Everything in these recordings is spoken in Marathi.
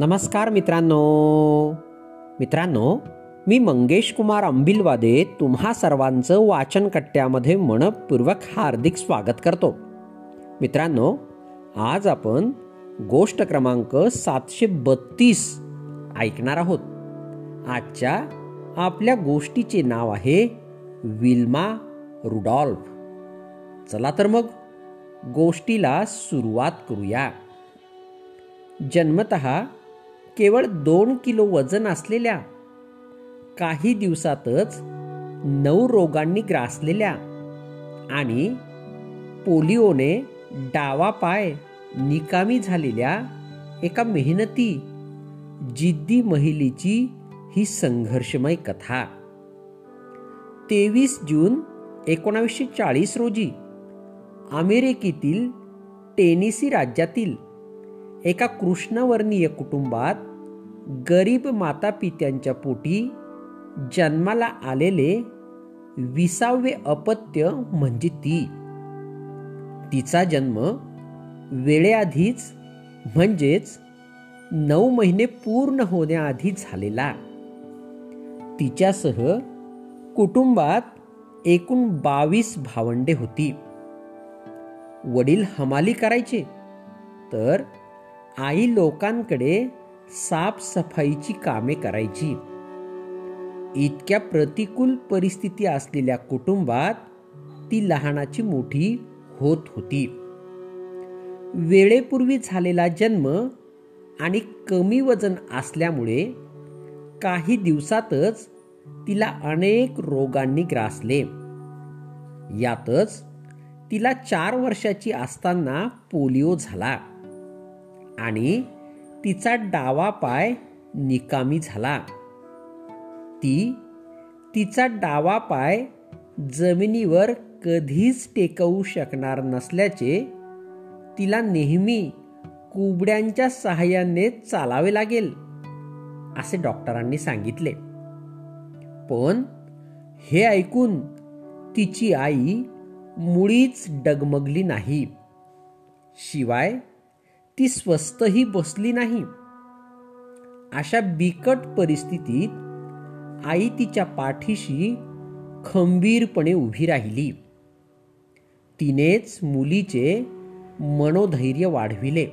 नमस्कार मित्रांनो. मित्रांनो मी मंगेश कुमार अंबिलवादे तुम्हा सर्वांचं वाचनकट्ट्यामध्ये मनपूर्वक हार्दिक स्वागत करतो. मित्रांनो आज आपण गोष्ट क्रमांक सातशे बत्तीस ऐकणार आहोत. आजच्या आपल्या गोष्टीचे नाव आहे विल्मा रुडॉल्फ. चला तर मग गोष्टीला सुरुवात करूया. जन्मत केवळ दोन किलो वजन असलेल्या काही दिवसातच नऊ रोगांनी ग्रासलेल्या आणि पोलिओने डावा पाय निकामी झालेल्या एका मेहनती जिद्दी महिलेची ही संघर्षमय कथा. तेवीस जून एकोणावीसशे चाळीस रोजी अमेरिकेतील टेनिसी राज्यातील एका कृष्णवर्णीय कुटुंबात गरीब माता पित्यांच्या पोटी जन्माला आलेले विसावे अपत्य म्हणजे ती. तिचा जन्म वेळेआधीच म्हणजेच नऊ महिने पूर्ण होण्याआधी झालेला. तिच्यासह कुटुंबात एकूण बावीस भावंडे होती. वडील हमाली करायचे तर आई लोकांकडे साफसफाईची कामे करायची. इतक्या प्रतिकूल परिस्थिती असलेल्या कुटुंबात ती लहानाची मोठी होत होती. वेळेपूर्वी झालेला जन्म आणि कमी वजन असल्यामुळे काही दिवसातच तिला अनेक रोगांनी ग्रासले. यातच तिला चार वर्षाची असताना पोलिओ झाला. आणि तिचा डावा पाय निकामी झाला. ती तिचा डावा पाय जमिनीवर कधीच टेकवू शकणार नसल्याचे तिला नेहमी कुबड्यांच्या सहाय्याने चालावे लागेल असे डॉक्टरांनी सांगितले. पण हे ऐकून तिची आई मुळीच डगमगली नाही. शिवाय ती स्वस्तही बसली नाही. अशा बिकट परिस्थितीत आई तिच्या पाठीशी खंबीरपणे उभी राहिली. तिनेच मुलीचे मनोधैर्य वाढविले.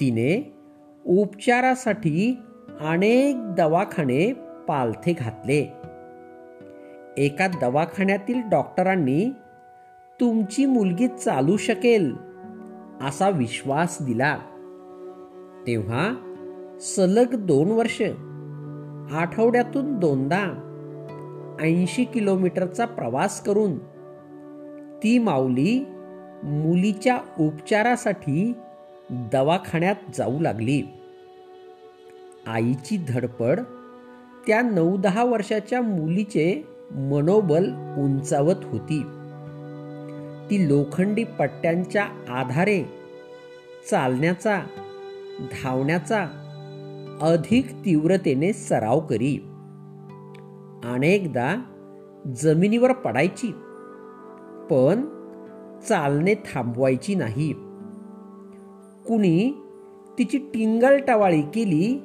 तिने उपचारासाठी अनेक दवाखाने पालथे घातले. एका दवाखान्यातील डॉक्टरांनी तुमची मुलगी चालू शकेल. असा विश्वास दिला. तेव्हा सलग दोन वर्ष आठवड्यातून दोनदा ऐंशी किलोमीटरचा प्रवास करून ती माऊली मुलीच्या उपचारासाठी दवाखान्यात जाऊ लागली. आईची धडपड त्या नऊ दहा वर्षाच्या मुलीचे मनोबल उंचावत होती. ती लोखंडी पट्ट्यांच्या आधारे चालण्याचा धावण्याचा अधिक तीव्रतेने सराव करी. अनेकदा जमिनीवर पडायची पण चालणे थांबवायची नाही. कुणी तिची टिंगलटवाळी केली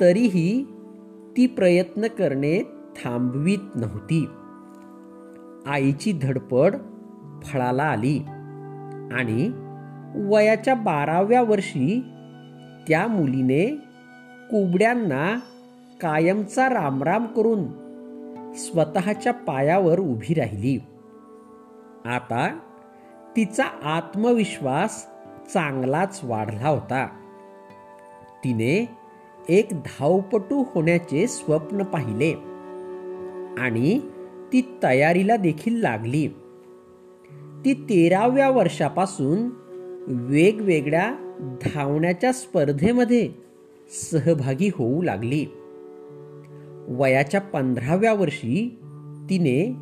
तरीही ती प्रयत्न करणे थांबवीत नव्हती. आईची धडपड फळाला आली. आणि वयाच्या बाराव्या वर्षी त्या मुलीने कुबड्यांना कायमचा रामराम करून स्वतःच्या पायावर उभी राहिली. आता तिचा आत्मविश्वास चांगलाच वाढला होता. तिने एक धावपटू होण्याचे स्वप्न पाहिले. आणि ती तयारीला देखील लागली. ती तेराव्या वर्षापासून वेगवेगळ्या धावण्याच्या स्पर्धेमध्ये सहभागी होऊ लागली. वयाच्या पंधराव्या वर्षी तिने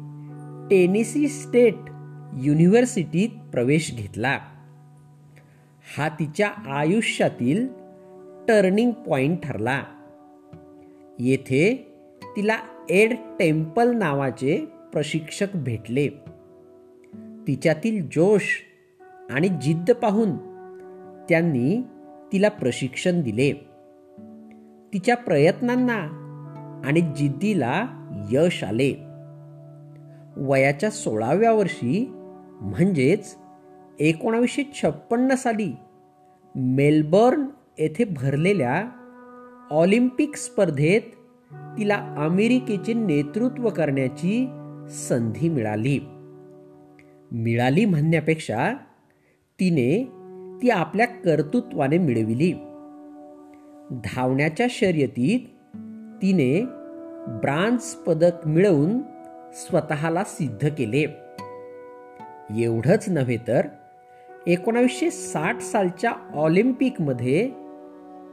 टेनिसी स्टेट युनिव्हर्सिटीत प्रवेश घेतला. हा तिच्या आयुष्यातील टर्निंग पॉइंट ठरला. येथे तिला एड टेम्पल नावाचे प्रशिक्षक भेटले. तिच्यातील जोश आणि जिद्द पाहून त्यांनी तिला प्रशिक्षण दिले. तिच्या प्रयत्नांना आणि जिद्दीला यश आले. वयाच्या सोळाव्या वर्षी म्हणजेच एकोणावीसशे छप्पन्न साली मेलबर्न येथे भरलेल्या ऑलिम्पिक स्पर्धेत तिला अमेरिकेचे नेतृत्व करण्याची संधी मिळाली. मिळाली म्हणण्यापेक्षा तिने ती आपल्या कर्तृत्वाने मिळविली. धावण्याच्या शर्यतीत तिने ब्रांझ पदक मिळवून स्वतःला सिद्ध केले. एवढंच नव्हे तर एकोणावीसशे साठ सालच्या ऑलिम्पिकमध्ये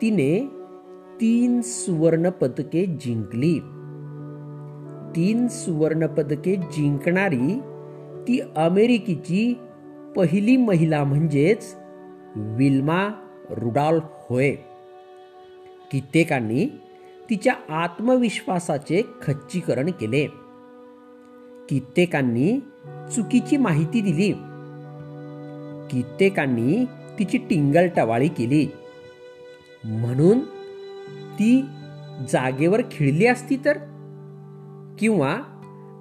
तिने तीन सुवर्णपदके जिंकली. तीन सुवर्णपदके जिंकणारी ती अमेरिकेची पहिली महिला म्हणजेच विल्मा रुडॉल्फ होय. कित्येकांनी तिच्या आत्मविश्वासाचे खच्चीकरण केले. कित्येकांनी चुकीची माहिती दिली. कित्येकांनी तिची टिंगल टवाळी केली. म्हणून ती जागेवर खिळली असती तर? किंवा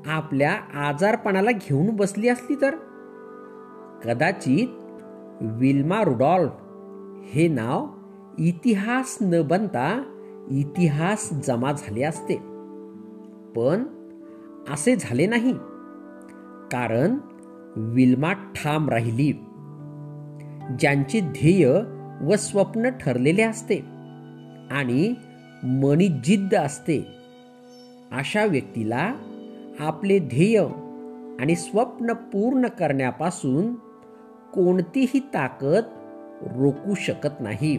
आपल्या आजारपणाला घेऊन बसली असली तर? कदाचित विल्मा रुडॉल्फ हे नाव इतिहास न बनता इतिहास जमा झाले असते. पण असे झाले नाही. कारण विल्मा ठाम राहिली. ज्यांचे ध्येय व स्वप्न ठरलेले असते आणि मनी जिद्द असते. अशा व्यक्तीला आपले ध्येय आणि स्वप्न पूर्ण करण्यापासून कोणतीही ताकद रोखू शकत नाही.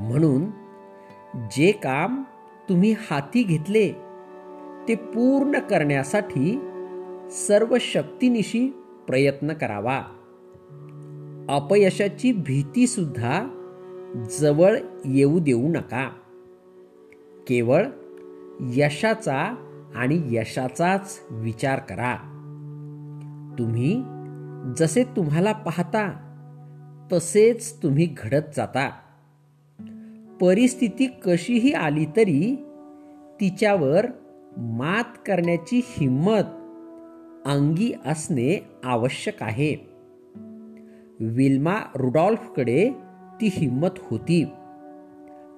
म्हणून जे काम तुम्ही हाती घेतले ते पूर्ण करण्यासाठी सर्व शक्तीनिशी प्रयत्न करावा. अपयशाची भीती सुद्धा जवळ येऊ देऊ नका. केवळ यशाचा आणि यशाचाच विचार करा. तुम्ही जसे तुम्हाला पाहता तसेच तुम्ही घडत जाता. परिस्थिती कशीही आली तरी तिच्यावर मात करण्याची हिंमत अंगी असणे आवश्यक आहे. विल्मा रुडॉल्फकडे ती हिंमत होती.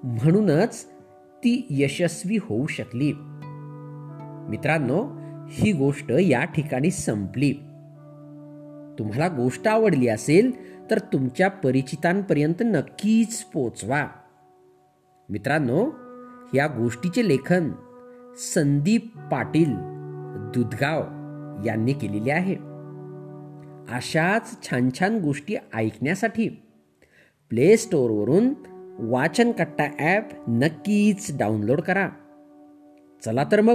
म्हणूनच ती यशस्वी होऊ शकली. मित्रांनो ही गोष्ट या ठिकाणी संपली. तुम्हाला गोष्ट आवडली असेल तर तुमच्या परिचितांपर्यंत नक्कीच पोचवा. मित्रांनो या गोष्टीचे लेखन संदीप पाटील दुधगाव यांनी केलेले आहे. अशाच छान छान गोष्टी ऐकण्यासाठी प्ले स्टोअरवरून वाचनकट्टा ॲप नक्कीच डाउनलोड करा. चला तर मग